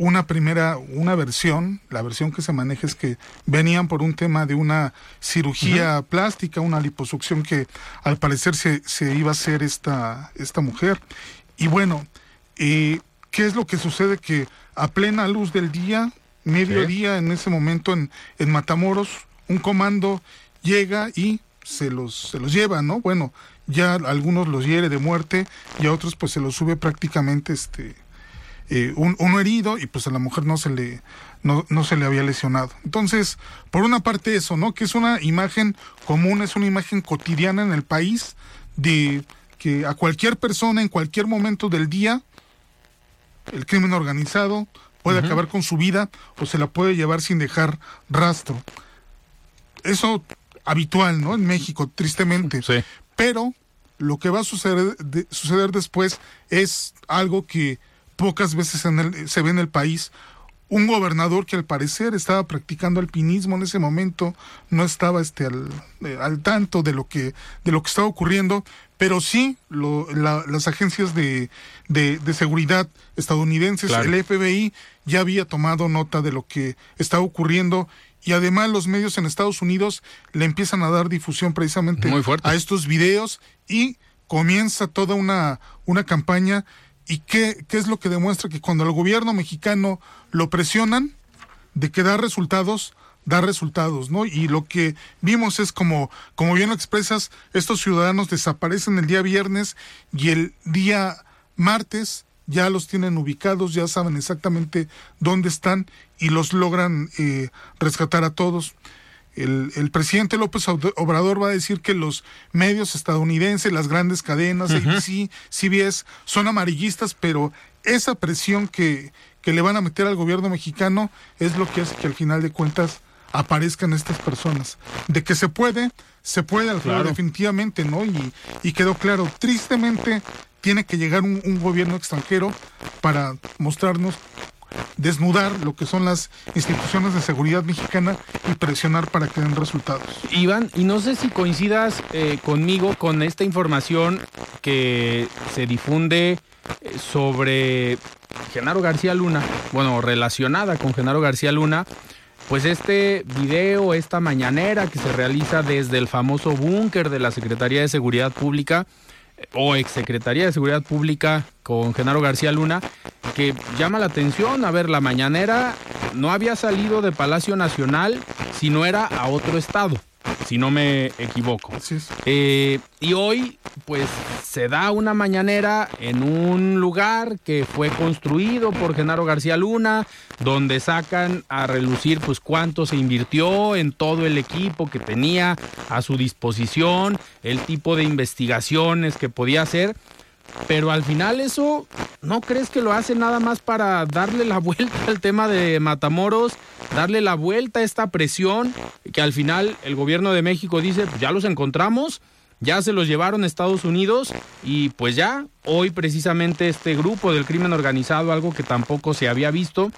una primera, una versión, la versión que se maneja es que venían por un tema de una cirugía plástica, una liposucción que al parecer se, se, iba a hacer esta, esta mujer. Y bueno, eh, ¿qué es lo que sucede? Que a plena luz del día, mediodía, en ese momento en, en Matamoros, un comando llega y se los, se los lleva, ¿no? Bueno, ya algunos los hiere de muerte y a otros pues se los sube prácticamente este eh, un, uno herido y pues a la mujer no se le no, no se le había lesionado. Entonces, por una parte eso, ¿no? Que es una imagen común, es una imagen cotidiana en el país de que a cualquier persona en cualquier momento del día el crimen organizado puede uh -huh. acabar con su vida o se la puede llevar sin dejar rastro. Eso habitual, ¿no? En México, tristemente. Sí. Pero lo que va a suceder, de, suceder después es algo que pocas veces en el, se ve en el país un gobernador que al parecer estaba practicando alpinismo en ese momento, no estaba este al, eh, al tanto de lo que de lo que estaba ocurriendo, pero sí lo, la, las agencias de, de, de seguridad estadounidenses, claro. el FBI, ya había tomado nota de lo que estaba ocurriendo y además los medios en Estados Unidos le empiezan a dar difusión precisamente a estos videos y comienza toda una, una campaña ¿Y qué, qué es lo que demuestra? Que cuando al gobierno mexicano lo presionan, de que da resultados, da resultados, ¿no? Y lo que vimos es como, como bien lo expresas, estos ciudadanos desaparecen el día viernes y el día martes ya los tienen ubicados, ya saben exactamente dónde están y los logran eh, rescatar a todos. El, el, presidente López Obrador va a decir que los medios estadounidenses, las grandes cadenas, uh -huh. ABC, CBS, son amarillistas, pero esa presión que, que le van a meter al gobierno mexicano es lo que hace que al final de cuentas aparezcan estas personas. De que se puede, se puede, Alfredo, claro. definitivamente, ¿no? Y, y quedó claro, tristemente tiene que llegar un, gobierno extranjero para mostrarnos desnudar lo que son las instituciones de seguridad mexicana y presionar para que den resultados. Iván, y no sé si coincidas eh, conmigo con esta información que se difunde eh, sobre Genaro García Luna, bueno, relacionada con Genaro García Luna, pues este video, esta mañanera que se realiza desde el famoso búnker de la Secretaría de Seguridad Pública o exsecretaría de Seguridad Pública con Genaro García Luna, que llama la atención. A ver, la mañanera no había salido de Palacio Nacional, sino era a otro estado si no me equivoco. Eh, y hoy, pues, se da una mañanera en un lugar que fue construido por Genaro García Luna, donde sacan a relucir, pues, cuánto se invirtió en todo el equipo que tenía a su disposición, el tipo de investigaciones que podía hacer. Pero al final eso, ¿no crees que lo hace nada más para darle la vuelta al tema de Matamoros, darle la vuelta a esta presión, que al final el gobierno de México dice, pues ya los encontramos, ya se los llevaron a Estados Unidos y pues ya, hoy precisamente este grupo del crimen organizado, algo que tampoco se había visto,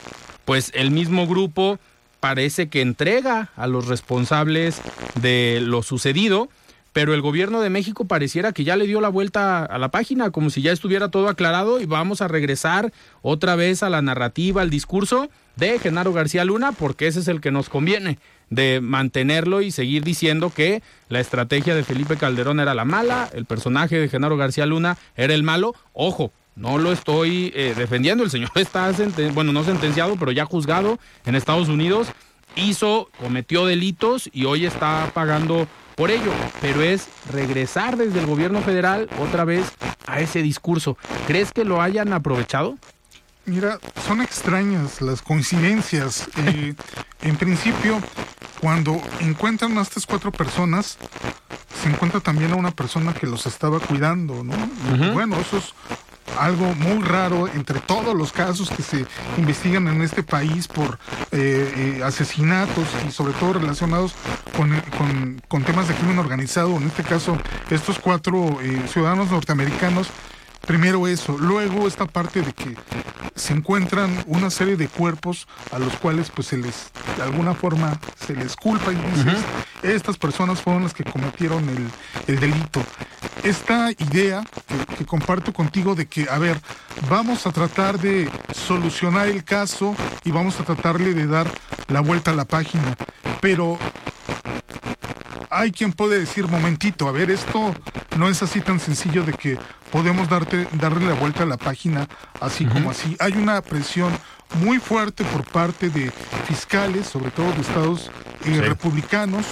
pues el mismo grupo parece que entrega a los responsables de lo sucedido pero el gobierno de México pareciera que ya le dio la vuelta a la página, como si ya estuviera todo aclarado y vamos a regresar otra vez a la narrativa, al discurso de Genaro García Luna, porque ese es el que nos conviene, de mantenerlo y seguir diciendo que la estrategia de Felipe Calderón era la mala, el personaje de Genaro García Luna era el malo. Ojo, no lo estoy eh, defendiendo, el señor está, bueno, no sentenciado, pero ya juzgado en Estados Unidos, hizo, cometió delitos y hoy está pagando por ello, pero es regresar desde el gobierno federal otra vez a ese discurso. ¿Crees que lo hayan aprovechado? Mira, son extrañas las coincidencias. Eh, en principio, cuando encuentran a estas cuatro personas, se encuentra también a una persona que los estaba cuidando, ¿no? Bueno, eso es algo muy raro entre todos los casos que se investigan en este país por eh, eh, asesinatos y sobre todo relacionados con, con, temas de crimen organizado, en este caso estos cuatro eh, ciudadanos norteamericanos Primero eso, luego esta parte de que se encuentran una serie de cuerpos a los cuales pues se les, de alguna forma, se les culpa y dices, estas personas fueron las que cometieron el, delito. Esta idea que, que, comparto contigo de que, a ver, vamos a tratar de solucionar el caso y vamos a tratarle de dar la vuelta a la página, pero hay quien puede decir, momentito, a ver, esto no es así tan sencillo de que podemos darte, darle la vuelta a la página así como así. Hay una presión muy fuerte por parte de fiscales, sobre todo de estados eh, republicanos,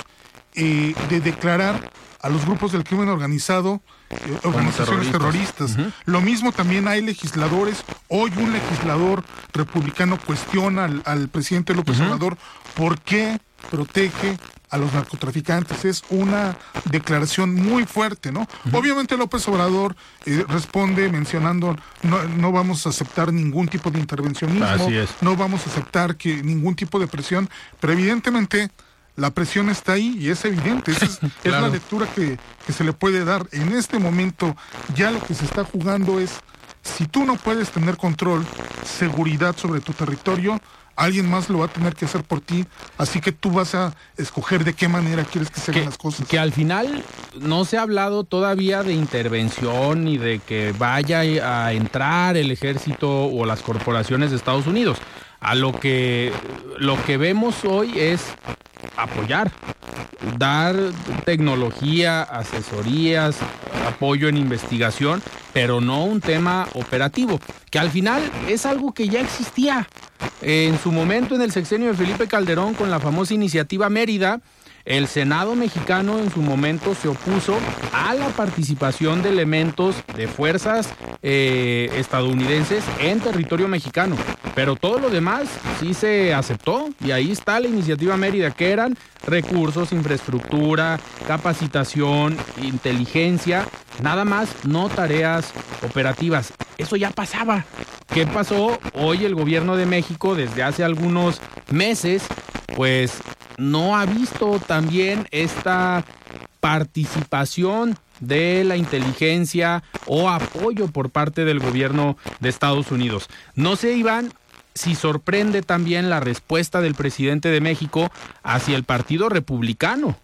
eh, de declarar a los grupos del crimen organizado eh, organizaciones terroristas. Lo mismo también hay legisladores. Hoy un legislador republicano cuestiona al, al presidente López Obrador por qué protege a los narcotraficantes. Es una declaración muy fuerte, ¿no? Obviamente López Obrador eh, responde mencionando no, no, vamos a aceptar ningún tipo de intervencionismo, no vamos a aceptar que ningún tipo de presión, pero evidentemente la presión está ahí y es evidente, es, es la lectura que, que se le puede dar. En este momento ya lo que se está jugando es, si tú no puedes tener control, seguridad sobre tu territorio, alguien más lo va a tener que hacer por ti, así que tú vas a escoger de qué manera quieres que se hagan las cosas. Que al final no se ha hablado todavía de intervención ni de que vaya a entrar el ejército o las corporaciones de Estados Unidos. A lo que lo que vemos hoy es apoyar, dar tecnología, asesorías, apoyo en investigación, pero no un tema operativo, que al final es algo que ya existía. En su momento, en el sexenio de Felipe Calderón, con la famosa iniciativa Mérida, el Senado mexicano en su momento se opuso a la participación de elementos de fuerzas eh, estadounidenses en territorio mexicano. Pero todo lo demás sí se aceptó y ahí está la iniciativa Mérida, que eran recursos, infraestructura, capacitación, inteligencia, nada más, no tareas operativas. Eso ya pasaba. ¿Qué pasó? Hoy el gobierno de México, desde hace algunos meses, pues no ha visto también esta participación de la inteligencia o apoyo por parte del gobierno de Estados Unidos. No sé, Iván, si sorprende también la respuesta del presidente de México hacia el Partido Republicano,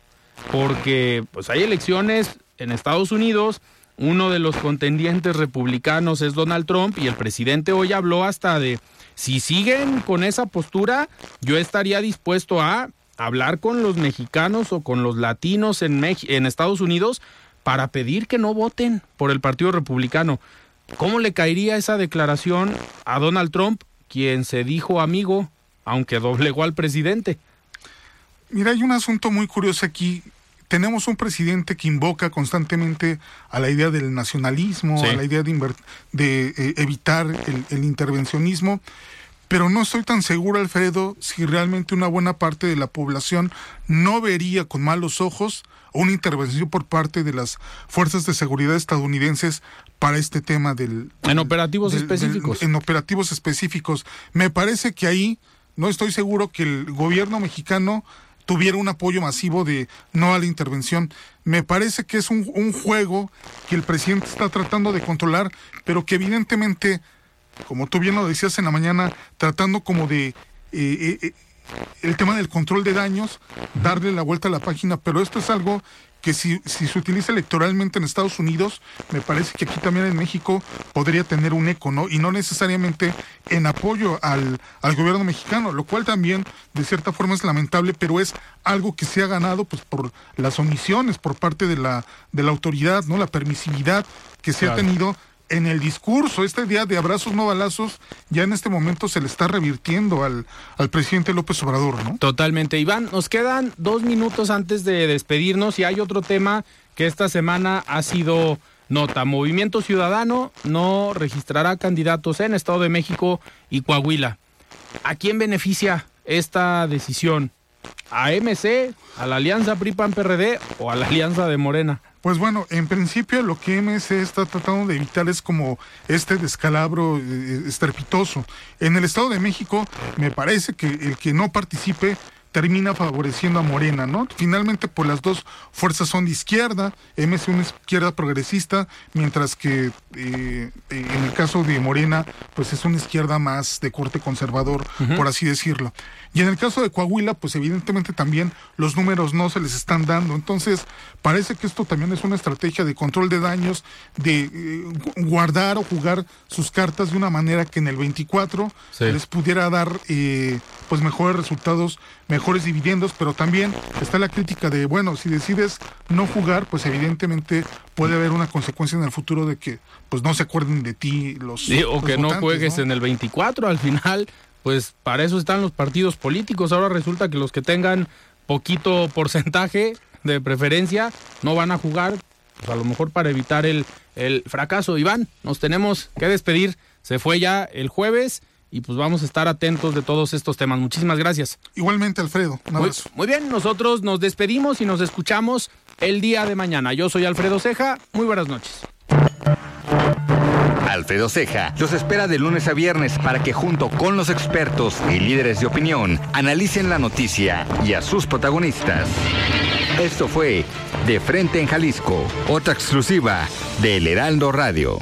porque pues hay elecciones en Estados Unidos uno de los contendientes republicanos es Donald Trump y el presidente hoy habló hasta de si siguen con esa postura, yo estaría dispuesto a hablar con los mexicanos o con los latinos en, en Estados Unidos para pedir que no voten por el Partido Republicano. ¿Cómo le caería esa declaración a Donald Trump, quien se dijo amigo, aunque doblegó al presidente? Mira, hay un asunto muy curioso aquí. Tenemos un presidente que invoca constantemente a la idea del nacionalismo, a la idea de, de eh, evitar el intervencionismo, pero no estoy tan seguro, Alfredo, si realmente una buena parte de la población no vería con malos ojos una intervención por parte de las fuerzas de seguridad estadounidenses para este tema del... En operativos específicos. en operativos específicos. Me parece que ahí no estoy seguro que el gobierno mexicano tuviera un apoyo masivo de no a la intervención. Me parece que es un, un juego que el presidente está tratando de controlar, pero que evidentemente, como tú bien lo decías en la mañana, tratando como de... Eh, eh, el tema del control de daños, darle la vuelta a la página, pero esto es algo que si, si, se utiliza electoralmente en Estados Unidos, me parece que aquí también en México podría tener un eco, ¿no? Y no necesariamente en apoyo al, al gobierno mexicano, lo cual también de cierta forma es lamentable, pero es algo que se ha ganado pues por las omisiones por parte de la, de la autoridad, ¿no? La permisividad que se ha tenido en el discurso, este día de abrazos no balazos, ya en este momento se le está revirtiendo al, al presidente López Obrador, ¿no? Totalmente. Iván, nos quedan dos minutos antes de despedirnos y hay otro tema que esta semana ha sido nota. Movimiento Ciudadano no registrará candidatos en Estado de México y Coahuila. ¿A quién beneficia esta decisión? ¿A MC, a la Alianza PRI-PAN-PRD o a la Alianza de Morena? Pues bueno, en principio lo que MC está tratando de evitar es como este descalabro eh, estrepitoso. En el Estado de México me parece que el que no participe termina favoreciendo a Morena, ¿no? Finalmente, pues las dos fuerzas son de izquierda, MC una izquierda progresista, mientras que eh, en el caso de Morena, pues es una izquierda más de corte conservador, por así decirlo. Y en el caso de Coahuila, pues evidentemente también los números no se les están dando. Entonces, parece que esto también es una estrategia de control de daños, de eh, guardar o jugar sus cartas de una manera que en el 24 les pudiera dar eh, pues mejores resultados, mejores dividendos, pero también está la crítica de, bueno, si decides no jugar, pues evidentemente puede haber una consecuencia en el futuro de que pues no se acuerden de ti los... Sí, o que no juegues en el 24 al final pues para eso están los partidos políticos. Ahora resulta que los que tengan poquito porcentaje de preferencia no van a jugar, pues a lo mejor para evitar el, el fracaso. Iván, nos tenemos que despedir. Se fue ya el jueves y pues vamos a estar atentos de todos estos temas. Muchísimas gracias. Igualmente, Alfredo. Un abrazo. muy bien, nosotros nos despedimos y nos escuchamos el día de mañana. Yo soy Alfredo Ceja. Muy buenas noches. Alfredo Ceja los espera de lunes a viernes para que junto con los expertos y líderes de opinión analicen la noticia y a sus protagonistas. Esto fue De Frente en Jalisco, otra exclusiva de El Heraldo Radio.